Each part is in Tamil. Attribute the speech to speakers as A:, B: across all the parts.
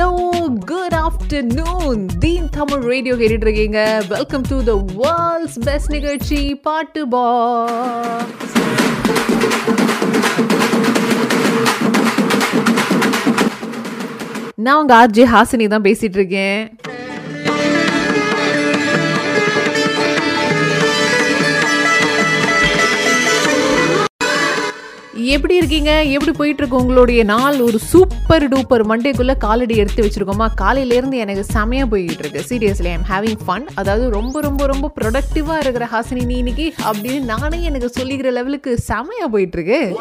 A: ஹலோ குட் ஆஃப்டர்நூன் தீன் தமிழ் ரேடியோ கேட்டுட்டு இருக்கீங்க welcome to the world's best நிகழ்ச்சி பாட்டு பா. நான் உங்க ஆர்ஜே ஹாசினி தான் பேசிட்டு இருக்கேன் எப்படி இருக்கீங்க? எப்படி போயிட்டு இருக்கு உங்களுடைய நாள்? ஒரு சூப்பர் டூப்பர் மண்டேக்குள்ள காலடி எடுத்து வச்சிருக்கோமா? காலையிலேருந்து எனக்கு செமையா போயிட்டு இருக்கு சீரியஸ்லி ஐம் ஹேவிங் ஃபன் அதாவது ரொம்ப ரொம்ப ரொம்ப ப்ரொடக்டிவா இருக்கிற ஹாசினி நீ இன்னைக்கு அப்படின்னு நானே எனக்கு சொல்லிக்கிற லெவலுக்கு செமையா போயிட்டு இருக்கு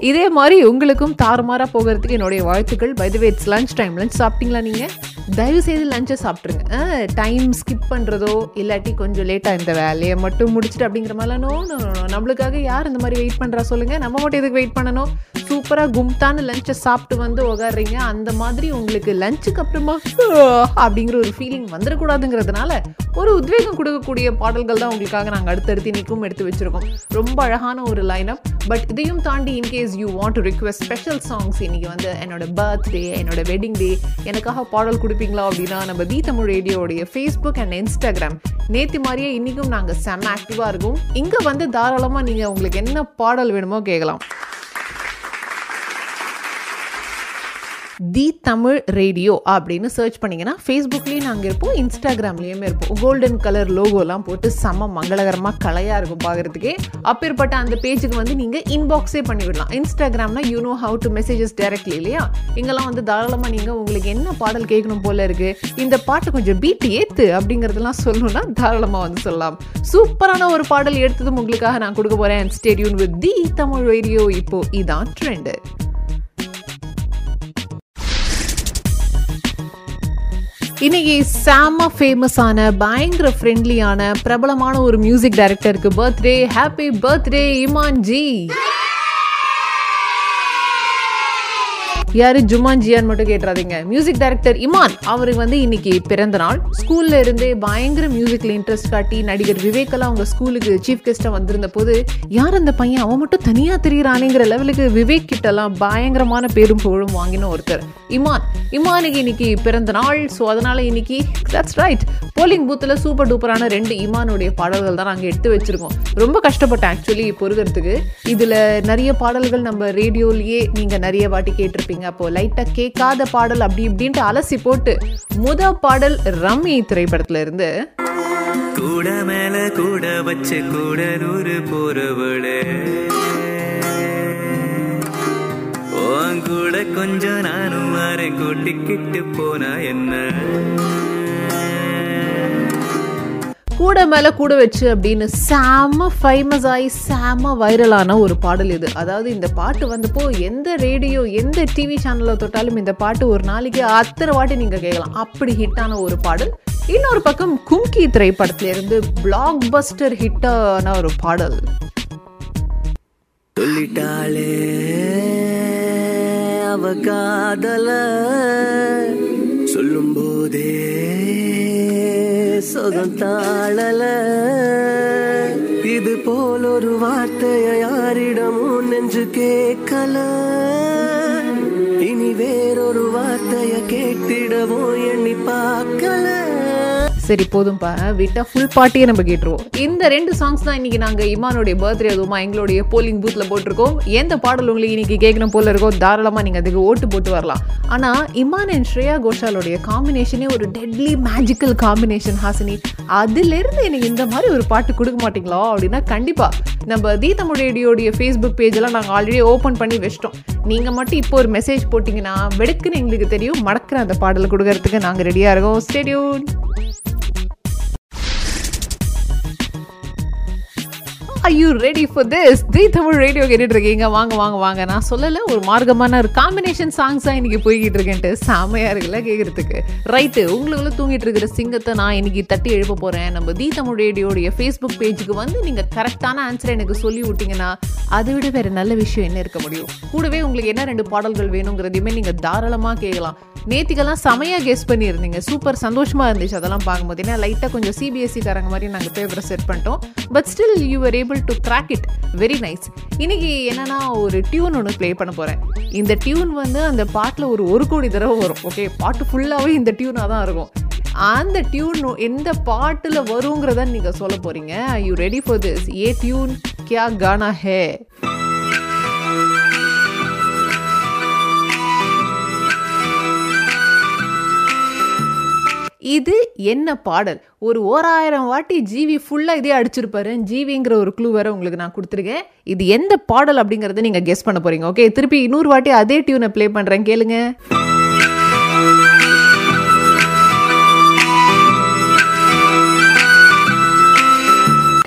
A: இதே மாதிரி உங்களுக்கும் தாறுமாறா போகிறதுக்கு என்னுடைய வாழ்த்துக்கள். By the way it's lunch time lunch சாப்பிட்டீங்களா நீங்க? தயவு செய்து லஞ்சை சாப்பிட்ருங்க டைம் ஸ்கிப் பண்ணுறதோ இல்லாட்டி கொஞ்சம் லேட்டாக இந்த வேலையை மட்டும் முடிச்சுட்டு அப்படிங்கிற மாதிரிலாம் நோ நோ, நம்மளுக்காக யார் இந்த மாதிரி வெயிட் பண்ணுறா சொல்லுங்கள் நம்ம மட்டும் எதுக்கு வெயிட் பண்ணணும்? சூப்பராக கும்தான்னு லஞ்சை சாப்பிட்டு வந்து உகாடுறீங்க அந்த மாதிரி உங்களுக்கு லஞ்சுக்கு அப்புறமா அப்படிங்கிற ஒரு ஃபீலிங் வந்துடக்கூடாதுங்கிறதுனால ஒரு உத்வேகம் கொடுக்கக்கூடிய பாடல்கள் தான் உங்களுக்காக நாங்கள் அடுத்தடுத்து இன்றைக்கும் எடுத்து வச்சிருக்கோம். ரொம்ப அழகான ஒரு லைனப் பட் இதையும் தாண்டி in case you want to request special songs இன்றைக்கி வந்து என்னோட பர்த்டே என்னோட வெட்டிங் டே எனக்காக பாடல் கொடுப்பீங்களா அப்படின்னா நம்ம தி தமிழ் ரேடியோடைய ஃபேஸ்புக் அண்ட் இன்ஸ்டாகிராம் நேற்று மாதிரியே இன்றைக்கும் நாங்கள் செம்ம ஆக்டிவாக இருக்கும். இங்கே வந்து தாராளமாக நீங்கள் உங்களுக்கு என்ன பாடல் வேணுமோ கேட்கலாம். தி தமிழ் ரேடியோ அப்படின்னு சர்ச் பண்ணிங்கன்னா ஃபேஸ்புக்லேயும் நாங்கள் இருப்போம் இன்ஸ்டாகிராம்லேயுமே இருப்போம். கோல்டன் கலர் லோகோலாம் போட்டு செம்ம மங்களகரமாக கலையாக இருக்கும் பார்க்குறதுக்கே அப்பேற்பட்ட அந்த பேஜுக்கு வந்து நீங்கள் இன்பாக்ஸே பண்ணிவிடலாம். இன்ஸ்டாகிராம்னா you know how to messages directly இல்லையா? இங்கெல்லாம் வந்து தாராளமாக நீங்கள் உங்களுக்கு என்ன பாடல் கேட்கணும் போல இருக்கு இந்த பாட்டு கொஞ்சம் பீட் ஏற்று அப்படிங்கிறதெல்லாம் சொல்லணும்னா தாராளமாக வந்து சொல்லலாம். சூப்பரான ஒரு பாடல் எடுத்ததும் உங்களுக்காக நான் கொடுக்க போகிறேன் stay tuned with the Tamil radio. இப்போ இதான் ட்ரெண்டு இன்னைக்கு செம ஃபேமஸான பயங்கர ஃப்ரெண்ட்லியான பிரபலமான ஒரு மியூசிக் டைரக்டருக்கு birthday happy birthday Imman ji யாரு? ஜுமான்ஜியான்னு மட்டும் கேட்டுறாதீங்க. மியூசிக் டைரக்டர் இமான் அவருக்கு வந்து இன்னைக்கு பிறந்த நாள். ஸ்கூல்ல இருந்தே பயங்கர மியூசிக்ல இன்ட்ரெஸ்ட் காட்டி நடிகர் விவேக்கெல்லாம் அவங்க ஸ்கூலுக்கு சீஃப் கெஸ்டா வந்திருந்த போது யார் அந்த பையன்? அவன் மட்டும் தனியாக தெரியுறானேங்கிற லெவலுக்கு விவேக் கிட்ட எல்லாம் பயங்கரமான பேரும் புகழும் வாங்கின ஒருத்தர் இமான். இமானுக்கு இன்னைக்கு பிறந்த நாள். ஸோ அதனால இன்னைக்கு தட்ஸ் ரைட் போலிங் பூத்தில் சூப்பர் டூப்பரான ரெண்டு இமானுடைய பாடல்கள் தான் நாங்கள் எடுத்து வச்சிருக்கோம். ரொம்ப கஷ்டப்பட்டேன் ஆக்சுவலி பொறுக்கிறதுக்கு. இதில் நிறைய பாடல்கள் நம்ம ரேடியோலேயே நீங்கள் நிறைய வாட்டி கேட்டிருப்பீங்க. அப்போ லைட்டா கேட்காத பாடல் அப்படி இப்படின்ட்டு அலசி போட்டு முத பாடல் ரம்மி திரைப்படத்துல இருந்து.
B: கூட மேல கூட வச்சு கூட நூறு போறவளே. கூட கொஞ்சம் நானும் வரேன் கூட்டிக்கிட்டு போனா என்ன?
A: கூட மேலே கூட வச்சு அப்படின்னு செம ஃபேமஸ் ஆகி செம வைரலான ஒரு பாடல் இது. அதாவது இந்த பாட்டு வந்தப்போ எந்த ரேடியோ எந்த டிவி சேனலில் தொட்டாலும் இந்த பாட்டு ஒரு நாளைக்கு அத்தனை வாட்டி நீங்க கேட்கலாம் அப்படி ஹிட்டான ஒரு பாடல். இன்னொரு பக்கம் கும்கி திரைப்படத்துல இருந்து பிளாக் பஸ்டர் ஹிட்டான ஒரு பாடல்.
B: சொல்லிட்டாளே அவ காதல சொகம் தாழல. இது போல் ஒரு வார்த்தைய யாரிடமும் நெஞ்சு கேட்கல? இனி வேறொரு வார்த்தைய கேட்டிடவோ எண்ணி
A: சரி போதும்பா விட்டா ஃபுல் பாட்டியே நம்ம கேட்டுருவோம். இந்த ரெண்டு சாங்ஸ் தான் இன்னைக்கு நாங்கள் இமானுடைய பர்த்டே அதுவுமா எங்களுடைய போலிங் பூத்தில் போட்டிருக்கோம். எந்த பாடல் உங்களுக்கு இன்றைக்கி கேட்கணும் போல இருக்கோ தாராளமாக நீங்கள் அதுக்கு ஓட்டு போட்டு வரலாம். ஆனால் இமான் அண்ட் ஸ்ரேயா கோஷாலோடைய காம்பினேஷனே ஒரு டெட்லி மேஜிக்கல் காம்பினேஷன் ஹாசினி. அதுலேருந்து எனக்கு இந்த மாதிரி ஒரு பாட்டு கொடுக்க மாட்டீங்களா அப்படின்னா கண்டிப்பாக நம்ம தி தமிழ் ரேடியோடைய ஃபேஸ்புக் பேஜ் எல்லாம் நாங்கள் ஆல்ரெடி ஓப்பன் பண்ணி வச்சிட்டோம். நீங்கள் மட்டும் இப்போ ஒரு மெசேஜ் போட்டிங்கன்னா வெடுக்குன்னு எங்களுக்கு தெரியும். மடக்கிற அந்த பாடலை கொடுக்கறதுக்கு நாங்கள் ரெடியாக இருக்கோம். Stay tuned are you ready for this? The Tamil radio கேட்டுட்டு இருக்கீங்க வாங்க வாங்க வாங்க. நான் சொல்லல ஒரு மார்க்கமான ஒரு காம்பினேஷன் சாங்ஸ் தான் இன்னைக்கு போய்கிட்டு இருக்கேன்ட்டு செமையாக இருக்குல்ல கேட்கறதுக்கு ரைட்டு உங்களுக்குள்ள தூங்கிட்டு இருக்கிற சிங்கத்தை நான் இன்னைக்கு தட்டி எழுப்ப போறேன். நம்ம தி தமிழ் ரேடியோடைய ஃபேஸ்புக் பேஜுக்கு வந்து நீங்க கரெக்டான ஆன்சர் எனக்கு சொல்லி விட்டீங்கன்னா அதை விட வேற நல்ல விஷயம் என்ன இருக்க முடியும்? கூடவே உங்களுக்கு என்ன ரெண்டு பாடல்கள் வேணுங்கிறதையுமே நீங்க தாராளமா கேட்கலாம் நேத்திக்கெல்லாம் செமையா கெஸ் பண்ணியிருந்தீங்க. சூப்பர் சந்தோஷமா இருந்துச்சு. அதெல்லாம் பார்க்கும்போது. ஏன்னா லைட்டாக கொஞ்சம் சிபிஎஸ்சி காரங்க மாதிரி நாங்கள் பேப்பரை செட் பண்ணிட்டோம். But still you are able able to crack it very nice இன்னைக்கு என்னன்னா ஒரு டியூன் ஒன்று ப்ளே பண்ண போகிறேன் இந்த டியூன் வந்து அந்த பாட்டில் ஒரு ஒரு கோடி தடவை வரும். ஓகே பாட்டு ஃபுல்லாகவே இந்த டியூனாக தான் இருக்கும். அந்த டியூன் எந்த பாட்டில் வருங்கிறத நீங்கள் சொல்ல போகிறீங்க you ready for this A tune கியா கானா ஹே? இது என்ன பாடல்? ஒரு ஓராயிரம் வாட்டி ஜிவி ஃபுல்லாக இதே அடிச்சிருப்பாரு. ஜிவிங்கிற ஒரு க்ளூ வேற உங்களுக்கு நான் கொடுத்துருக்கேன். இது எந்த பாடல் அப்படிங்கிறத நீங்கள் கெஸ் பண்ண போறீங்க ஓகே திருப்பி இன்னொரு வாட்டி அதே டியூனை ப்ளே பண்ணுறேன் கேளுங்க.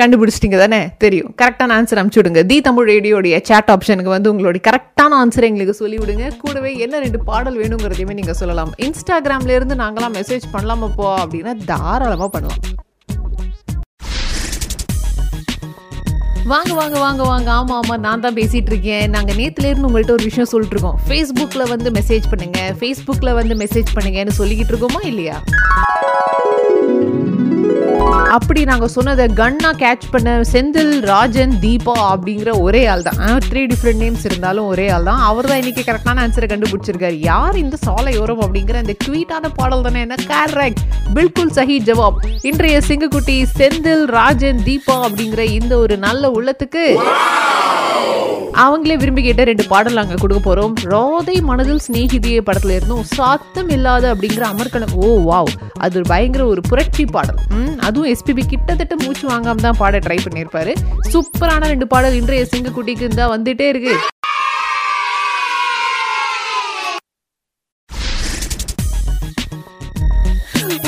A: கண்டுபிடிச்சிட்டிங்க தானே? தெரியும். கரெக்டான ஆன்சர் அனுப்பிச்சு விடுங்க தி தமிழ் ரேடியோடைய சேட் ஆப்ஷனுக்கு வந்து உங்களுடைய கரெக்டான ஆன்சர் எங்களுக்கு சொல்லிவிடுங்க. கூடவே என்ன ரெண்டு பாடல் வேணுங்கிறதையுமே நீங்கள் சொல்லலாம். இன்ஸ்டாகிராம்ல இருந்து நாங்களாம் மெசேஜ் பண்ணலாமா போ அப்படின்னா தாராளமாக பண்ணலாம். வாங்க வாங்க வாங்க வாங்க. ஆமாம் ஆமாம் நான் தான் பேசிகிட்டு இருக்கேன். நாங்கள் நேற்றுலேருந்து உங்கள்கிட்ட ஒரு விஷயம் சொல்லிட்டு இருக்கோம். வந்து மெசேஜ் பண்ணுங்க. ஃபேஸ்புக்கில் வந்து மெசேஜ் பண்ணுங்கன்னு சொல்லிக்கிட்டு இருக்கோமா இல்லையா? அப்படி நாங்கள் சொன்னதை கன்னா கேட்ச் பண்ண செந்தில் ராஜன் தீபா அப்படிங்கிற ஒரே ஆள் தான். த்ரீ டிஃப்ரெண்ட் நேம்ஸ் இருந்தாலும் ஒரே ஆள் தான். அவர் தான் இன்னைக்கு கரெக்டான ஆன்சரை கண்டுபிடிச்சிருக்காரு. யார் இந்த சாலையோரம் அப்படிங்கிற அந்த ட்வீட்டான பாடல் தானே? என்ன கரெக்ட் பில்குல் சஹி ஜவாப். இன்றைய சிங்கக்குட்டி செந்தில் ராஜன் தீபா அப்படிங்கிற இந்த ஒரு நல்ல உள்ளத்துக்கு அவங்களே விரும்பி கேட்ட ரெண்டு பாடல் நாங்கள் கொடுக்க போறோம். ரோதை மனதில் சிநேகிதியே படத்துல இருந்தும் சாத்தம் இல்லாத அப்படிங்கிற அமர்கலம் ஓ வாவ் அது ஒரு பயங்கர ஒரு புரட்சி பாடல். அதுவும் எஸ்பிபி கிட்டத்தட்ட மூச்சு வாங்காம தான் பாட ட்ரை பண்ணியிருப்பாரு சூப்பரான ரெண்டு பாடல் இன்றைய சிங்கக்குட்டிக்கு இருந்தால் வந்துட்டே இருக்கு.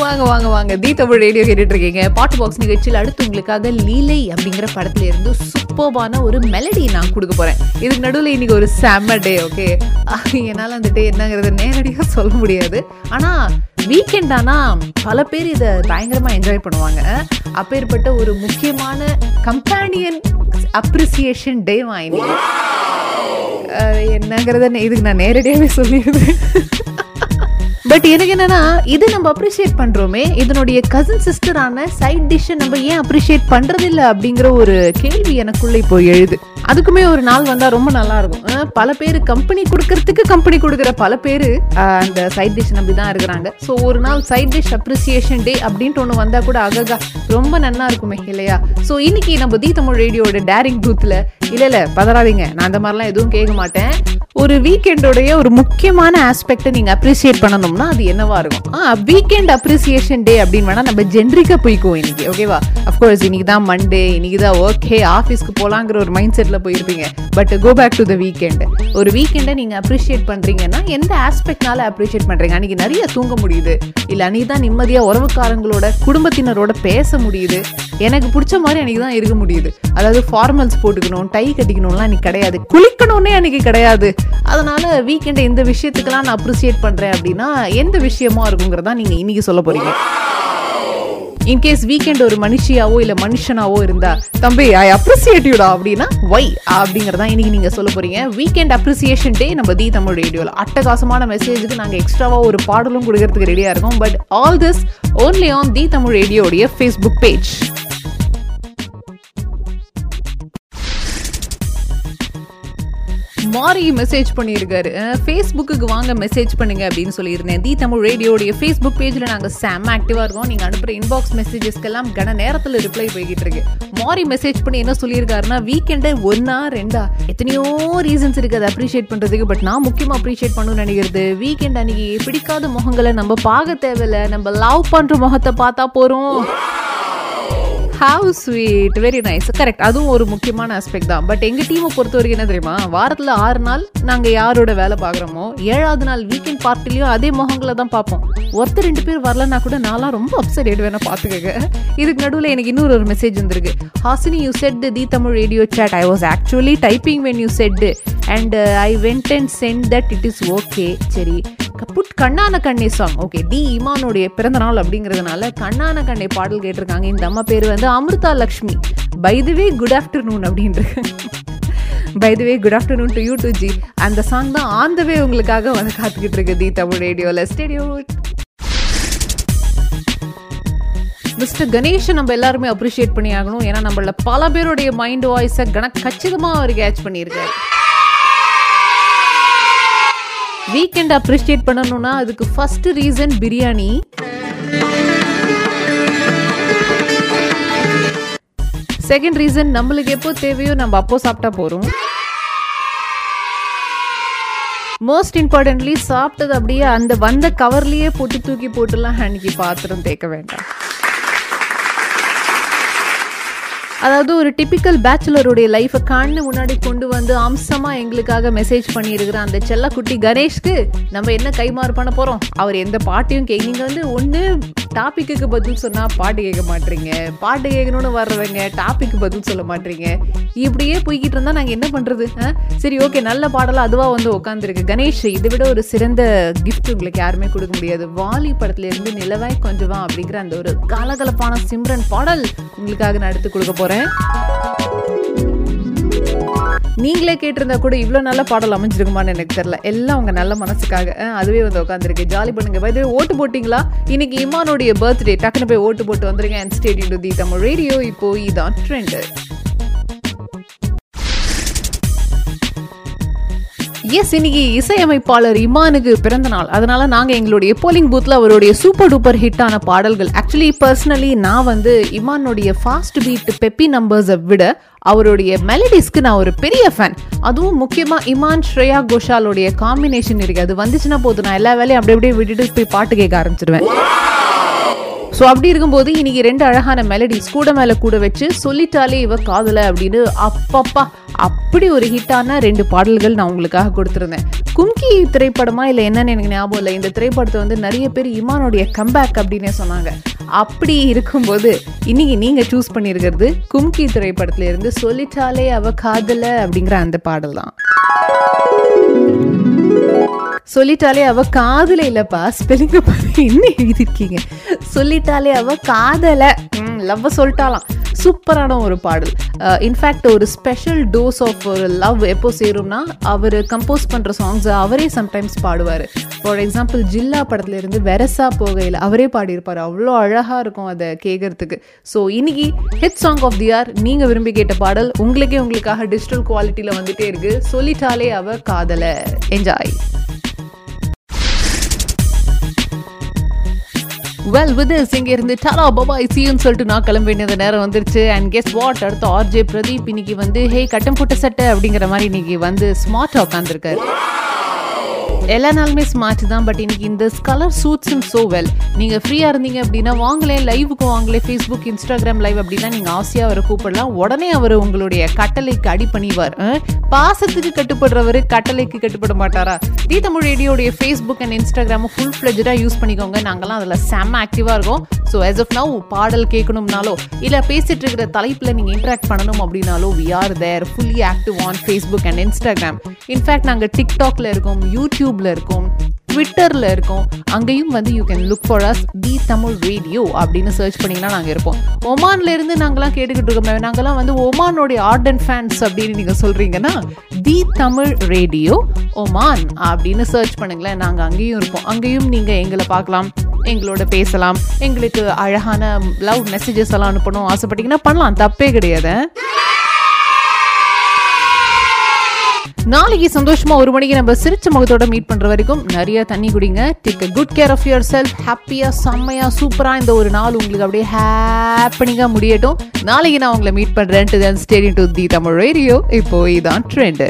A: வாங்க வாங்க வாங்க. தி தமிழ் ரேடியோ கேட்டுட்டு இருக்கீங்க பாட்டு பாக்ஸ் நிகழ்ச்சியில் அடுத்து உங்களுக்காக லீலை அப்படிங்கிற படத்துல இருந்து சூப்பர்பான ஒரு மெலடி நான் கொடுக்க போறேன். இதுக்கு நடுவில் இன்னைக்கு ஒரு செம்ம டே ஓகே என்னால் அந்த டே என்னங்கிறது நேரடியாக சொல்ல முடியாது. ஆனா வீக்கெண்ட் ஆனா பல பேர் இதை பயங்கரமா என்ஜாய் பண்ணுவாங்க. அப்பேற்பட்ட ஒரு முக்கியமான கம்பானியன் அப்ரிசியேஷன் டே வாங்கி என்னங்கிறத இதுக்கு நான் நேரடியாகவே சொல்லிடுவேன் பட் எனக்கு என்னன்னா இது நம்ம அப்ரிஷியேட் பண்றோமே. இதனுடைய கசின் சிஸ்டரான சைட் டிஷ்ஷை நம்ம ஏன் அப்ரிஷியேட் பண்றது அப்படிங்கிற ஒரு கேள்வி எனக்குள்ள இப்போ எழுது. அதுக்குமே ஒரு நாள் வந்தா ரொம்ப நல்லா இருக்கும். பல பேர் கம்பெனி கொடுக்கறதுக்கு கம்பெனி கொடுக்குற பல பேர் அந்த சைட் டிஷ் நம்பி தான் இருக்கிறாங்க. ஸோ ஒரு நாள் சைட் டிஷ் அப்ரிசியேஷன் டே அப்படின்ட்டு ஒன்று வந்தா கூட அககா ரொம்ப நன்னா இருக்குமே இல்லையா? ஸோ இன்னைக்கு நம்ம தீ தமிழ் ரேடியோட டேரிங் பூத்தில் இல்ல இல்லை பதறாதீங்க. நான் அந்த மாதிரிலாம் எதுவும் கேட்க மாட்டேன். ஒரு வீக்கெண்டோடைய ஒரு முக்கியமான ஆஸ்பெக்டை நீங்க அப்ரிசியேட் பண்ணணும்னா அது என்னவா இருக்கும்? ஆ வீக்கெண்ட் அப்ரிசியேஷன் டே அப்படின்னு வேணால் நம்ம ஜென்ரிக்கா போய்க்குவோம் இன்னைக்கு ஓகேவா அஃப்கோர்ஸ் இன்னைக்கு தான் மண்டே இன்னைக்கு தான் ஓகே ஆஃபீஸ்க்கு போலாங்கிற ஒரு மைண்ட் செட்ல போயிருப்பீங்க. But go back to the weekend ஒரு வீக்கெண்டை நீங்க அப்ரிஷியேட் பண்றீங்கன்னா எந்த ஆஸ்பெக்ட்னால அப்ரிஷியேட் பண்றீங்க? அன்னைக்கு நிறைய தூங்க முடியுது. இல்ல அன்றைக்கி தான் நிம்மதியா உறவுக்காரங்களோட குடும்பத்தினரோட பேச முடியுது. எனக்கு பிடிச்ச மாதிரி அன்றைக்கி தான் இருக்க முடியுது. அதாவது ஃபார்மல்ஸ் போட்டுக்கணும் டை கட்டிக்கணும்லாம் அன்றைக்கி கிடையாது. குளிக்கணும்னே அன்னைக்கு கிடையாது. அதனால வீக்கெண்ட் எந்த விஷயத்துக்கெல்லாம் நான் அப்ரிஷியேட் பண்றேன் அப்படின்னா எந்த விஷயமா இருக்குங்கிறதா நீங்க இன்னைக்கு சொல்ல போறீங்க. இன்கேஸ் வீக்கெண்ட் ஒரு மனுஷியாவோ இல்லை மனுஷனாவோ இருந்தா தம்பி ஐ அப்ரிசியேட் யூடா அப்படின்னா ஒய் அப்படிங்கறதா இன்னைக்கு நீங்க சொல்ல போறீங்க. வீக்கெண்ட் அப்ரிசியேஷன் டே நம்ம தி தமிழ் ரேடியோவில் அட்டகாசமான மெசேஜுக்கு நாங்கள் எக்ஸ்ட்ராவா ஒரு பாடலும் கொடுக்கறதுக்கு ரெடியா இருக்கோம். But all this only on the Tamil ரேடியோடைய Facebook page Mari message பண்ணியிருக்காரு. ஃபேஸ்புக்கு வாங்க மெசேஜ் பண்ணுங்க அப்படின்னு சொல்லியிருந்தேன். தி தமிழ் ரேடியோடைய ஃபேஸ்புக் பேஜில் நாங்கள் செம்ம ஆக்டிவாக இருக்கோம். நீங்கள் அனுப்புகிற இன்பாக்ஸ் மெசேஜஸ்க்கெல்லாம் கன நேரத்தில் ரிப்ளை போய்கிட்டு இருக்கு. மாரி மெசேஜ் பண்ணி என்ன சொல்லியிருக்காருன்னா வீக்கெண்டே ஒன்னா ரெண்டா? எத்தனையோ ரீசன்ஸ் இருக்குது அதை அப்ரிஷியேட் பண்ணுறதுக்கு பட் நான் முக்கியமாக அப்ரிஷியேட் பண்ணணும்னு நினைக்கிறது வீக்கெண்ட் அன்னைக்கு பிடிக்காத முகங்களை நம்ம பார்க்க தேவையில்லை. நம்ம லவ் பண்ணுற முகத்தை பார்த்தா போகிறோம் how sweet very nice correct அதுவும் ஒரு முக்கியமான ஆஸ்பெக்ட் தான். பட் எங்கள் டீமை பொறுத்த வரைக்கும் என்ன தெரியுமா? வாரத்தில் ஆறு நாள் நாங்கள் யாரோட வேலை பார்க்குறோமோ ஏழாவது நாள் வீக்கெண்ட் பார்ட்டிலையும் அதே முகங்களை தான் பார்ப்போம். ஒருத்தர் ரெண்டு பேர் வரலன்னா கூட நான்லாம் ரொம்ப அப்செட் வேணால் பார்த்துக்கங்க. இதுக்கு நடுவில் எனக்கு இன்னொரு ஒரு மெசேஜ் வந்திருக்கு. Hasini you said the Tamil radio chat I was actually typing when you said and I went and sent that it is okay சரி. புட் கண்ணான கண்ணே சாங் ஓகே டி இமானுடைய பிறந்த நாள் அப்படிங்கிறதுனால கண்ணான கண்ணே பாடல் கேட்டிருக்காங்க. இந்த அம்மா பேர் வந்து Amritha Lakshmi. By way good afternoon அப்படின்ற. By the way good afternoon to you too ji அந்த சாங் தான் ஆன் த வே உங்களுக்காக வந்து காத்துக்கிட்டு இருக்கு தி தமிழ் ரேடியோவில் ஸ்டேடியோ மிஸ்டர் கணேஷை நம்ம எல்லாருமே அப்ரிஷியேட் பண்ணி ஆகணும். ஏன்னா நம்மள பல பேருடைய மைண்ட் வாய்ஸை கன கச்சிதமாக அவர் கேட்ச் பண்ணியிருக்காரு. வீக்கெண்ட் அப்ரிஷியேட் பண்ணணும்னா அதுக்கு first reason biryani. Second reason நம்மளுக்கு எப்போ தேவையோ நம்ம அப்போ சாப்பிட்டா போறோம் மோஸ்ட் இம்பார்ட்டன்ட்லி சாப்பிட்டது அப்படியே அந்த வந்த கவர்லயே போட்டு தூக்கி போட்டுலாம் அன்னைக்கு பாத்திரம் தேக்க வேண்டாம். அதாவது ஒரு டிபிக்கல் பேச்சுலருடைய லைஃபை கண்ணு முன்னாடி கொண்டு வந்து அம்சமாக எங்களுக்காக மெசேஜ் பண்ணியிருக்கிற அந்த செல்லக்குட்டி கணேஷ்க்கு நம்ம என்ன கைமாறு பண்ண போகிறோம் அவர் எந்த பாட்டையும் கே நீங்கள் வந்து ஒன்று டாப்பிக்கு பதில் சொன்னால் பாட்டு கேட்க மாட்டீங்க பாட்டு கேட்கணும்னு வர்றவங்க டாப்பிக்கு பதில் சொல்ல மாட்டீங்க இப்படியே போய்கிட்டு இருந்தால் நாங்கள் என்ன பண்ணுறது சரி ஓகே நல்ல பாடலாம் அதுவாக வந்து உட்காந்துருக்கு கணேஷ் இதை விட ஒரு சிறந்த கிஃப்ட் உங்களுக்கு யாருமே கொடுக்க முடியாது. வாலி படத்துலேருந்து நிலவாய் கொஞ்சவா அப்படிங்கிற அந்த ஒரு கலகலப்பான சிம்ரன் பாடல் உங்களுக்காக நான் எடுத்து கொடுக்க போறேன். நீங்களே கேட்டிருந்தா கூட இவ்வளோ நல்ல பாடல் அமைஞ்சிருக்குமான்னு எனக்கு தெரியல. எல்லாம் உங்கள் நல்ல மனசுக்காக. அதுவே வந்து உட்காந்துருக்கு ஜாலி பண்ணுங்க. பை ஓட்டு போட்டிங்களா? இன்னைக்கு இமானுடைய பர்த்டே டக்குன்னு போய் ஓட்டு போட்டு வந்துருங்க. And stay tuned to the Tamil radio இப்போ இதான் ட்ரெண்ட் எஸ் இன்னைக்கு இசையமைப்பாளர் இமானுக்கு பிறந்த நாள். அதனால நாங்கள் எங்களுடைய போலிங் பூத்தில் அவருடைய சூப்பர் டூப்பர் ஹிட்டான பாடல்கள். ஆக்சுவலி பர்சனலி நான் வந்து இமானுடைய ஃபாஸ்ட் பீட் பெப்பி நம்பர்ஸை விட அவருடைய மெலடிஸ்க்கு நான் ஒரு பெரிய ஃபேன் அதுவும் முக்கியமா இமான் ஸ்ரேயா கோஷாலுடைய காம்பினேஷன் இருக்குது அது வந்துச்சுன்னா போதும். நான் எல்லா வேலையும் அப்படியே அப்படியே விட்டுட்டு போய் பாட்டு கேட்க ஆரம்பிச்சிடுவேன் ஸோ அப்படி இருக்கும்போது இன்னைக்கு ரெண்டு அழகான மெலடிஸ் கூட மேல கூட வச்சு சொல்லிட்டாலே இவ காதல அப்படின்னு அப்பப்பா அப்படி ஒரு ஹிட்டான ரெண்டு பாடல்கள் நான் உங்களுக்காக கொடுத்துருந்தேன். கும்கி திரைப்படமா இல்லை என்னன்னு எனக்கு ஞாபகம் இல்லை. இந்த திரைப்படத்தை வந்து நிறைய பேர் இமானுடைய கம்பேக் அப்படின்னே சொன்னாங்க. அப்படி இருக்கும்போது இன்னைக்கு நீங்க சூஸ் பண்ணியிருக்கிறது கும்கி திரைப்படத்துல இருந்து சொல்லிட்டாலே அவ காதல அப்படிங்கிற அந்த பாடல் தான். சொல்லிட்டாலே அவ காதல இல்லப்பா. ஸ்பெல்லிங் பார்த்து என்ன எழுதிருக்கீங்க சொல்லிட்டாலே அவ காதல. லவ் சொல்லிட்டாலாம் சூப்பரான ஒரு பாடல். இன்ஃபேக்ட் ஒரு ஸ்பெஷல் டோஸ் ஆஃப் ஒரு லவ் எப்போ சேரும்னா அவர் கம்போஸ் பண்ணுற சாங்ஸ் அவரே சம்டைம்ஸ் பாடுவார். ஃபார் எக்ஸாம்பிள் ஜில்லா படத்துலேருந்து வெரசா போகையில் அவரே பாடியிருப்பார். அவ்வளோ அழகா இருக்கும் அதை கேட்கறதுக்கு ஸோ இன்னைக்கு hit song of the hour நீங்கள் விரும்பி கேட்ட பாடல் உங்களுக்கே உங்களுக்காக டிஜிட்டல் குவாலிட்டியில வந்துட்டே இருக்கு. சொல்லிட்டாலே அவ காதலை. என்ஜாய் வெல் வித் இங்க இருந்து டாலா பபாய் சியூன்னு சொல்லிட்டு நான் கிளம்ப வேண்டியது நேரம் வந்துருச்சு. அண்ட் கெஸ் வாட் அடுத்து ஆர்ஜே பிரதீப் இன்னைக்கு வந்து ஹே கட்டம் போட்ட சட்டை அப்படிங்கிற மாதிரி இன்னைக்கு வந்து ஸ்மார்ட்டா உட்காந்துருக்காரு எல்லா நாளுமே ஸ்மார்ட் தான் பட் இன்னைக்கு இந்த colour suits him so well நீங்க ஃப்ரீயா இருந்தீங்க அப்படின்னா வாங்களே லைவுக்கு வாங்களே ஃபேஸ்புக் இன்ஸ்டாகிராம் லைவ் அப்படின்னா நீங்க ஆசையா அவரை கூப்பிடலாம். உடனே அவர் உங்களுடைய கட்டளைக்கு அடி பண்ணிவார் பாசத்துக்கு கட்டுப்படுறவர் கட்டளைக்கு கட்டுப்பட மாட்டாரா? தி தமிழ் ரேடியோடைய ஃபேஸ்புக் அண்ட் இன்ஸ்டாகிராம் ஃபுல் ஃபிளஜா யூஸ் பண்ணிக்கோங்க. நாங்கள்லாம் அதில் செம்ம ஆக்டிவாக இருக்கோம். ஸோ எஸ் ஆஃப் நவ் பாடல் கேட்கணும்னாலோ இல்லை பேசிட்டு இருக்கிற தலைப்பில் நீங்க இன்ட்ராக்ட் பண்ணணும் அப்படின்னாலோ we are there fully active on Facebook and Instagram in fact நாங்கள் டிக்டாக்ல இருக்கோம் யூடியூப்ல இருக்கோம் ட்விட்டரில் இருக்கோம். அங்கேயும் வந்து you can look for us the Tamil radio அப்படின்னு சர்ச் பண்ணிங்கன்னா நாங்கள் இருப்போம். ஒமான்லேருந்து நாங்களாம் கேட்டுக்கிட்டு இருக்கோம் நாங்கெல்லாம் வந்து ஒமானோடைய ஆர்ட் அண்ட் ஃபேன்ஸ் அப்படின்னு நீங்கள் சொல்கிறீங்கன்னா தி தமிழ் ரேடியோ ஒமான் அப்படின்னு சர்ச் பண்ணுங்களேன். நாங்கள் அங்கேயும் இருப்போம். அங்கேயும் நீங்கள் எங்களை பார்க்கலாம் எங்களோட பேசலாம் எங்களுக்கு அழகான லவ் மெசேஜஸ் எல்லாம் அனுப்பணும் ஆசைப்பட்டீங்கன்னா பண்ணலாம். தப்பே கிடையாது. நாளைக்கு சந்தோஷமா ஒரு மணிக்கு நம்ம சிரிச்ச முகத்தோட மீட் பண்ற வரைக்கும் நிறைய தண்ணி குடிங்க. Take good care of your yourself செம்மையா சூப்பரா இந்த ஒரு நாள் உங்களுக்கு அப்படியே ஹாப்பனிங்கா முடியட்டும். நாளைக்கு நான் உங்களை மீட் பண்றேன். To then stay tuned to the Tamil radio இப்போ இதான் ட்ரெண்ட்